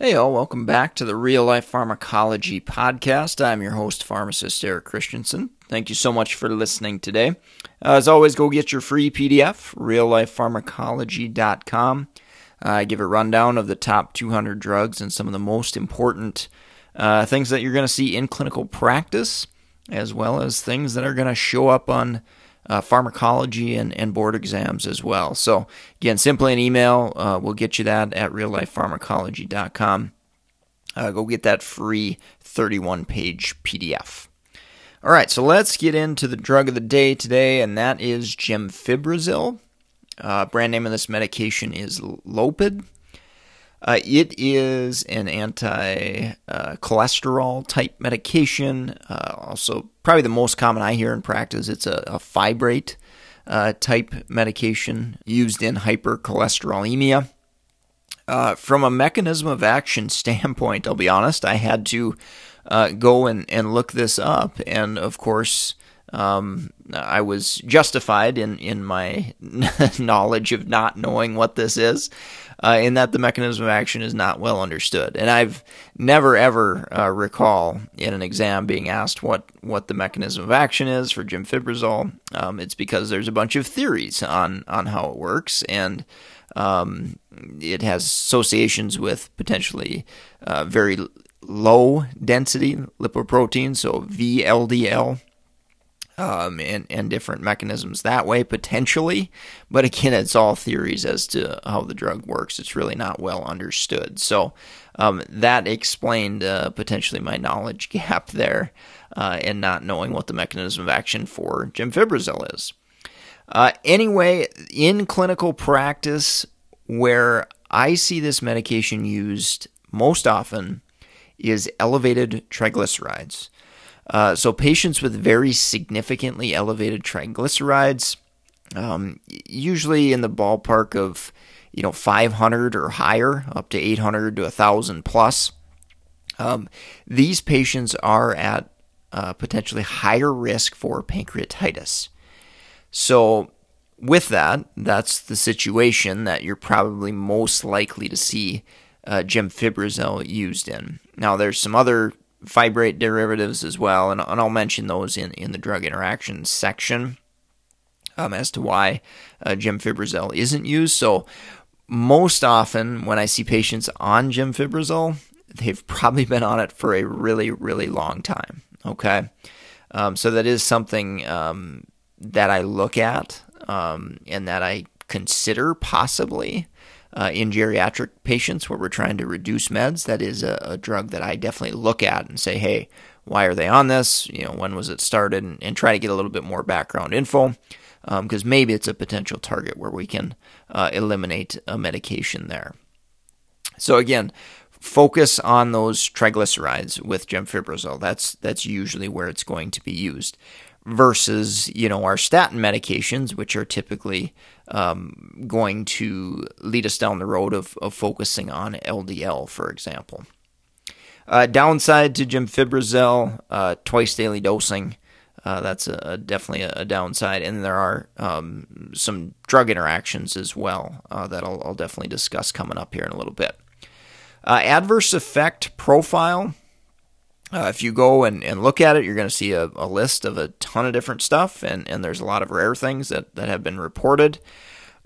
Hey, all, welcome back to the Real Life Pharmacology Podcast. I'm your host, pharmacist Eric Christensen. Thank you so much for listening today. Uh, as always, go get your free PDF, reallifepharmacology.com. Uh, I give a rundown of the top 200 drugs and some of the most important uh, things that you're going to see in clinical practice, as well as things that are going to show up on uh, pharmacology and, and board exams as well. So, again, simply an email. Uh, we'll get you that at reallifepharmacology.com. Uh, go get that free 31 page PDF. All right, so let's get into the drug of the day today, and that is Gemfibrozil. Uh, brand name of this medication is Lopid. Uh, it is an anti uh, cholesterol type medication. Uh, also, probably the most common I hear in practice. It's a, a fibrate uh, type medication used in hypercholesterolemia. Uh, from a mechanism of action standpoint, I'll be honest, I had to uh, go and, and look this up. And of course, um, I was justified in, in my knowledge of not knowing what this is uh, in that the mechanism of action is not well understood. And I've never ever uh, recall in an exam being asked what, what the mechanism of action is for Gemfibrozil. Um, it's because there's a bunch of theories on on how it works, and um, it has associations with potentially uh, very low density lipoproteins, so VLDL um, and, and different mechanisms that way, potentially. But again, it's all theories as to how the drug works. It's really not well understood. So um, that explained uh, potentially my knowledge gap there uh, and not knowing what the mechanism of action for Gemfibrozil is. Uh, anyway, in clinical practice, where I see this medication used most often is elevated triglycerides. Uh, so patients with very significantly elevated triglycerides, um, usually in the ballpark of you know 500 or higher, up to 800 to 1,000 plus. Um, these patients are at uh, potentially higher risk for pancreatitis. So, with that, that's the situation that you're probably most likely to see uh, gemfibrozil used in. Now, there's some other fibrate derivatives as well, and, and I'll mention those in, in the drug interactions section um, as to why uh, gemfibrozil isn't used. So, most often when I see patients on gemfibrozil, they've probably been on it for a really, really long time. Okay. Um, so, that is something um, that I look at um, and that I consider possibly uh, in geriatric patients where we're trying to reduce meds, that is a, a, drug that I definitely look at and say, hey, why are they on this? You know, when was it started? And, and try to get a little bit more background info because um, maybe it's a potential target where we can uh, eliminate a medication there. So again, focus on those triglycerides with gemfibrozil. That's that's usually where it's going to be used versus you know our statin medications, which are typically um, going to lead us down the road of, of focusing on LDL, for example. Uh, downside to gemfibrozil, uh, twice daily dosing. Uh, that's a, a definitely a, a, downside, and there are um, some drug interactions as well uh, that I'll, I'll, definitely discuss coming up here in a little bit. Uh, adverse effect profile. Uh, if you go and, and look at it, you're going to see a, a, list of a ton of different stuff, and, and there's a lot of rare things that, that have been reported.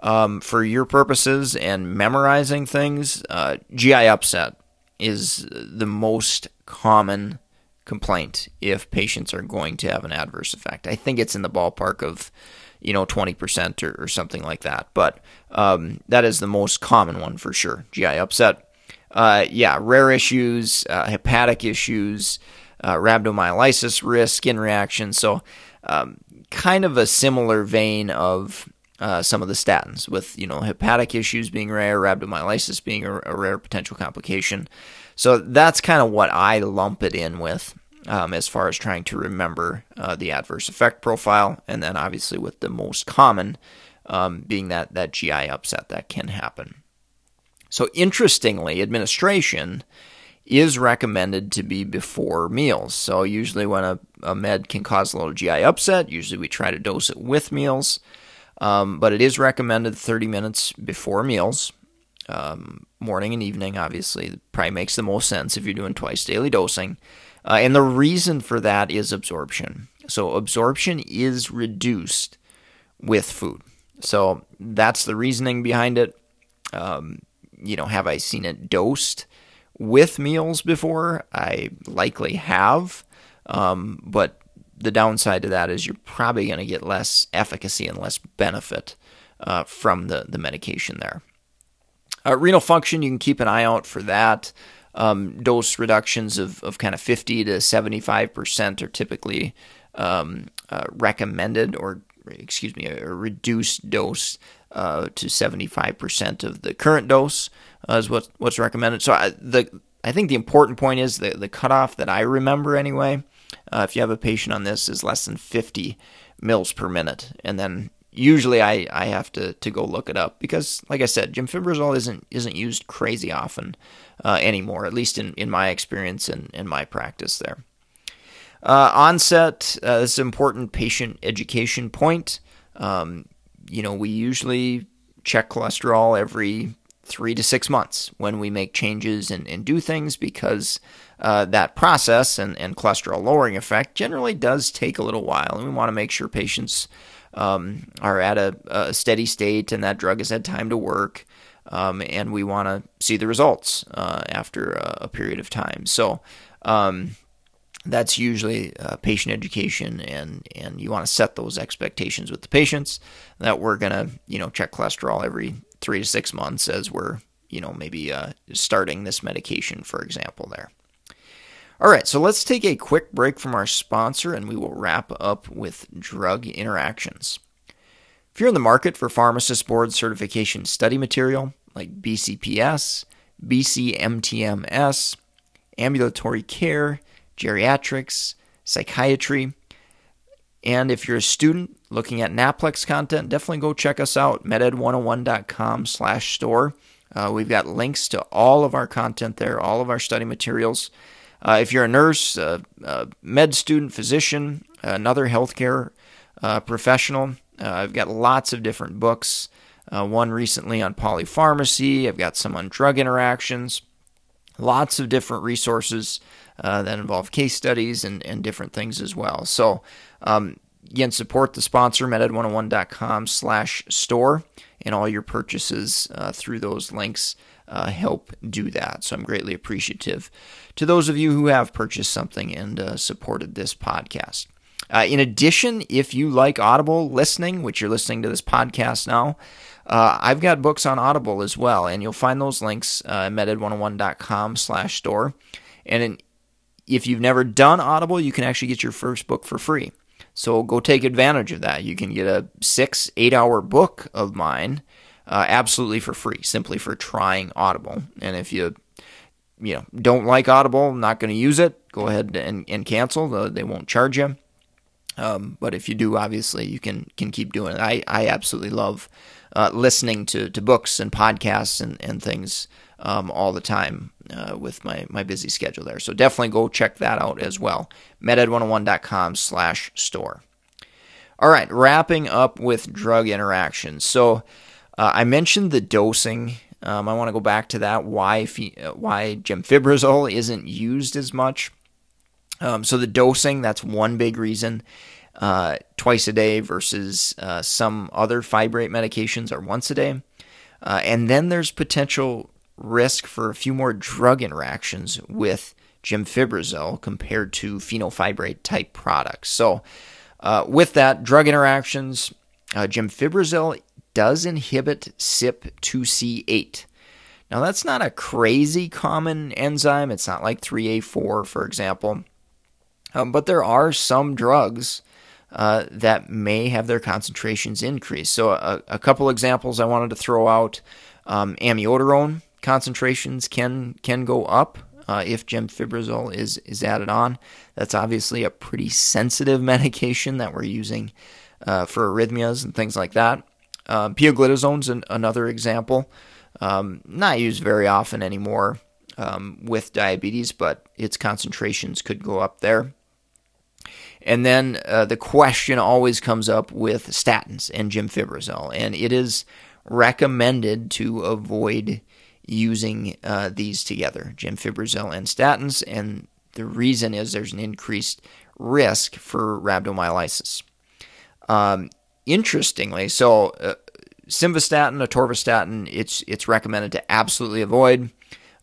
Um, for your purposes and memorizing things, uh, GI upset is the most common complaint if patients are going to have an adverse effect. I think it's in the ballpark of, you know, 20% or, or something like that. But um, that is the most common one for sure GI upset uh, yeah, rare issues, uh, hepatic issues, uh, rhabdomyolysis risk, skin reaction. So, um, kind of a similar vein of uh, some of the statins, with you know hepatic issues being rare, rhabdomyolysis being a, a rare potential complication. So that's kind of what I lump it in with um, as far as trying to remember uh, the adverse effect profile, and then obviously with the most common um, being that that GI upset that can happen. So interestingly, administration is recommended to be before meals. So usually when a, a med can cause a little GI upset, usually we try to dose it with meals. Um, but it is recommended 30 minutes before meals, um, morning and evening. Obviously, probably makes the most sense if you're doing twice daily dosing. Uh, and the reason for that is absorption. So absorption is reduced with food. So that's the reasoning behind it. Um, you know, have I seen it dosed with meals before? I likely have. Um, but the downside to that is you're probably going to get less efficacy and less benefit uh, from the, the medication there. Uh, renal function, you can keep an eye out for that. Um, dose reductions of, of kind of 50 to 75% are typically um, uh, recommended, or excuse me, a reduced dose uh, to 75% of the current dose uh, is what, what's recommended. So I, the I think the important point is the, the cutoff that I remember anyway, uh, if you have a patient on this, is less than 50 mils per minute. And then usually I, I have to, to go look it up because, like I said, gemfibrozil isn't isn't used crazy often uh, anymore, at least in, in my experience and in my practice there. Uh, onset uh, this is an important patient education point. Um, you know, we usually check cholesterol every three to six months when we make changes and, and do things because uh, that process and, and cholesterol lowering effect generally does take a little while. And we want to make sure patients um, are at a, a, steady state and that drug has had time to work. Um, and we want to see the results uh, after a, a, period of time. So, um, that's usually uh, patient education and and you want to set those expectations with the patients that we're going to you know check cholesterol every three to six months as we're, you know, maybe uh, starting this medication, for example, there. All right, so let's take a quick break from our sponsor and we will wrap up with drug interactions. If you're in the market for pharmacist board certification study material like BCPS, BCMTMS, ambulatory care, geriatrics, psychiatry, and if you're a student looking at Naplex content, definitely go check us out, meded101.com slash store. Uh, we've got links to all of our content there, all of our study materials. Uh, if you're a nurse, med student, physician, another healthcare uh, professional, uh, I've got lots of different books. Uh, one recently on polypharmacy. I've got some on drug interactions. Lots of different resources uh, that involve case studies and, and different things as well. So um, again, support the sponsor, meded101.com slash store, and all your purchases uh, through those links uh, help do that. So I'm greatly appreciative to those of you who have purchased something and uh, supported this podcast. Uh, in addition, if you like Audible listening, which you're listening to this podcast now, uh, I've got books on Audible as well, and you'll find those links uh, at meded101.com slash store. And if you've never done Audible, you can actually get your first book for free. So go take advantage of that. You can get a six, eight hour book of mine uh, absolutely for free, simply for trying Audible. And if you you know don't like Audible, not going to use it, go ahead and, and cancel. They won't charge you. Um, but if you do, obviously you can can keep doing it. I, I absolutely love uh, listening to, to books and podcasts and, and things um, all the time uh, with my, my busy schedule there. So definitely go check that out as well. meded101.com slash store. All right, wrapping up with drug interactions. So uh, I mentioned the dosing. Um, I want to go back to that. Why why gemfibrozil isn't used as much. Um, so the dosing, that's one big reason. Uh, twice a day versus uh, some other fibrate medications are once a day. Uh, and then there's potential risk for a few more drug interactions with gemfibrozil compared to fenofibrate type products. So, uh, with that, drug interactions, uh, gemfibrozil does inhibit CYP2C8. Now, that's not a crazy common enzyme. It's not like 3A4, for example. Um, but there are some drugs uh, that may have their concentrations increase. So, a, a couple examples I wanted to throw out um, amiodarone concentrations can, can go up. Uh, if gemfibrozil is, is added on, that's obviously a pretty sensitive medication that we're using uh, for arrhythmias and things like that. Uh, pioglitazone's an, another example. Um, not used very often anymore um, with diabetes, but its concentrations could go up there. And then uh, the question always comes up with statins and gemfibrozil, and it is recommended to avoid using uh, these together, gemfibrozil and statins, and the reason is there's an increased risk for rhabdomyolysis. Um, interestingly, so uh, simvastatin, atorvastatin, it's it's recommended to absolutely avoid.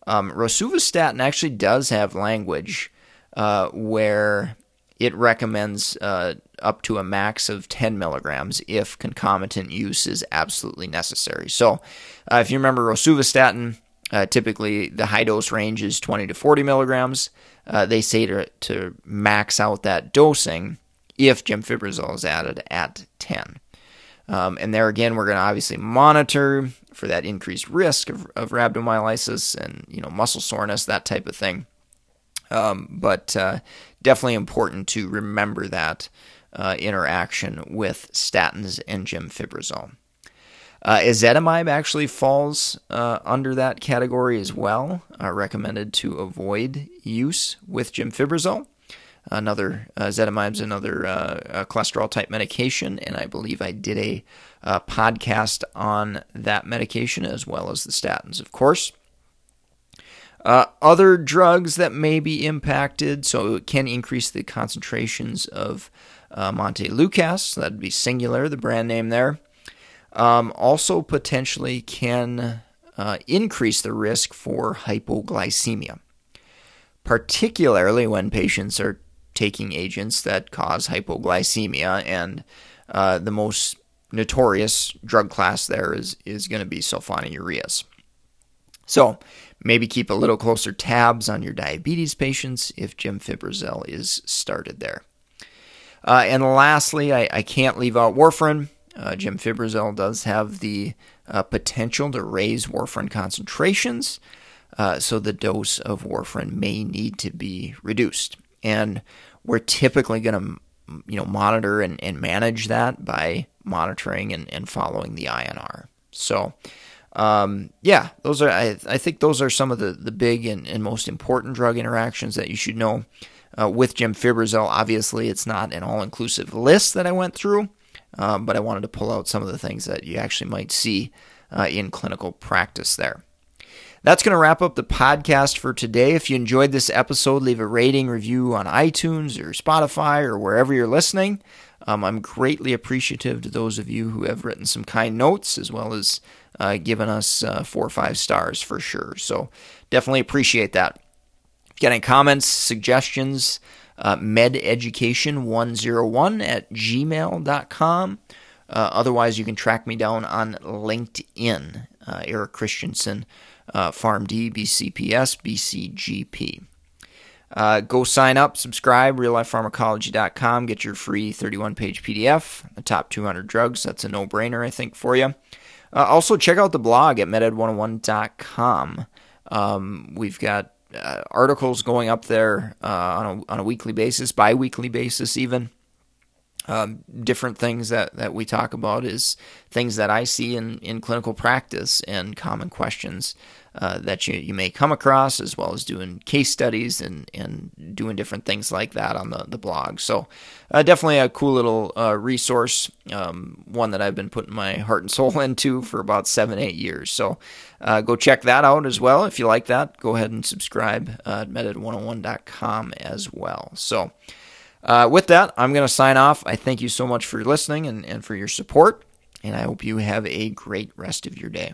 Um, rosuvastatin actually does have language uh, where it recommends uh, up to a max of 10 milligrams if concomitant use is absolutely necessary. So, uh, if you remember rosuvastatin, uh, typically the high dose range is 20 to 40 milligrams. Uh, they say to, to max out that dosing if gemfibrozil is added at 10. Um, and there again, we're going to obviously monitor for that increased risk of, of rhabdomyolysis and you know muscle soreness, that type of thing. Um, but uh, definitely important to remember that uh, interaction with statins and gemfibrozil. Uh, ezetimibe actually falls uh, under that category as well, uh, recommended to avoid use with gemfibrozil. Another uh, is another uh, cholesterol type medication, and I believe I did a uh, podcast on that medication as well as the statins, of course. Uh, other drugs that may be impacted, so it can increase the concentrations of uh, Montelukast, so that'd be Singulair, the brand name there. Um, also, potentially can uh, increase the risk for hypoglycemia, particularly when patients are taking agents that cause hypoglycemia, and uh, the most notorious drug class there is, is going to be sulfonylureas. So, maybe keep a little closer tabs on your diabetes patients if gemfibrozil is started there. Uh, and lastly, I, I, can't leave out warfarin. Uh, gemfibrozil does have the uh, potential to raise warfarin concentrations, uh, so the dose of warfarin may need to be reduced. And we're typically going to you know monitor and, and manage that by monitoring and, and following the INR. So um, yeah, those are I, I think those are some of the, the big and, and most important drug interactions that you should know. Uh, with gemfibrozil, obviously, it's not an all inclusive list that I went through, uh, but I wanted to pull out some of the things that you actually might see uh, in clinical practice there. That's going to wrap up the podcast for today. If you enjoyed this episode, leave a rating, review on iTunes or Spotify or wherever you're listening. Um, I'm greatly appreciative to those of you who have written some kind notes as well as uh, given us uh, four or five stars for sure. So definitely appreciate that. If you got any comments, suggestions, uh, mededucation101 at gmail.com. Uh, otherwise, you can track me down on LinkedIn, uh, Eric Christensen, uh, PharmD, BCPS, BCGP. Uh, go sign up, subscribe, reallifepharmacology.com. Get your free 31 page PDF, the top 200 drugs. That's a no brainer, I think, for you. Uh, also, check out the blog at meded101.com. Um, we've got uh, articles going up there uh, on, a, on a weekly basis, bi weekly basis, even. Um, different things that, that we talk about is things that I see in, in clinical practice and common questions uh, that you, you may come across, as well as doing case studies and, and doing different things like that on the, the blog. So, uh, definitely a cool little uh, resource, um, one that I've been putting my heart and soul into for about seven, eight years. So, uh, go check that out as well. If you like that, go ahead and subscribe uh, at meded101.com as well. So, uh, with that, I'm going to sign off. I thank you so much for listening and, and for your support, and I hope you have a great rest of your day.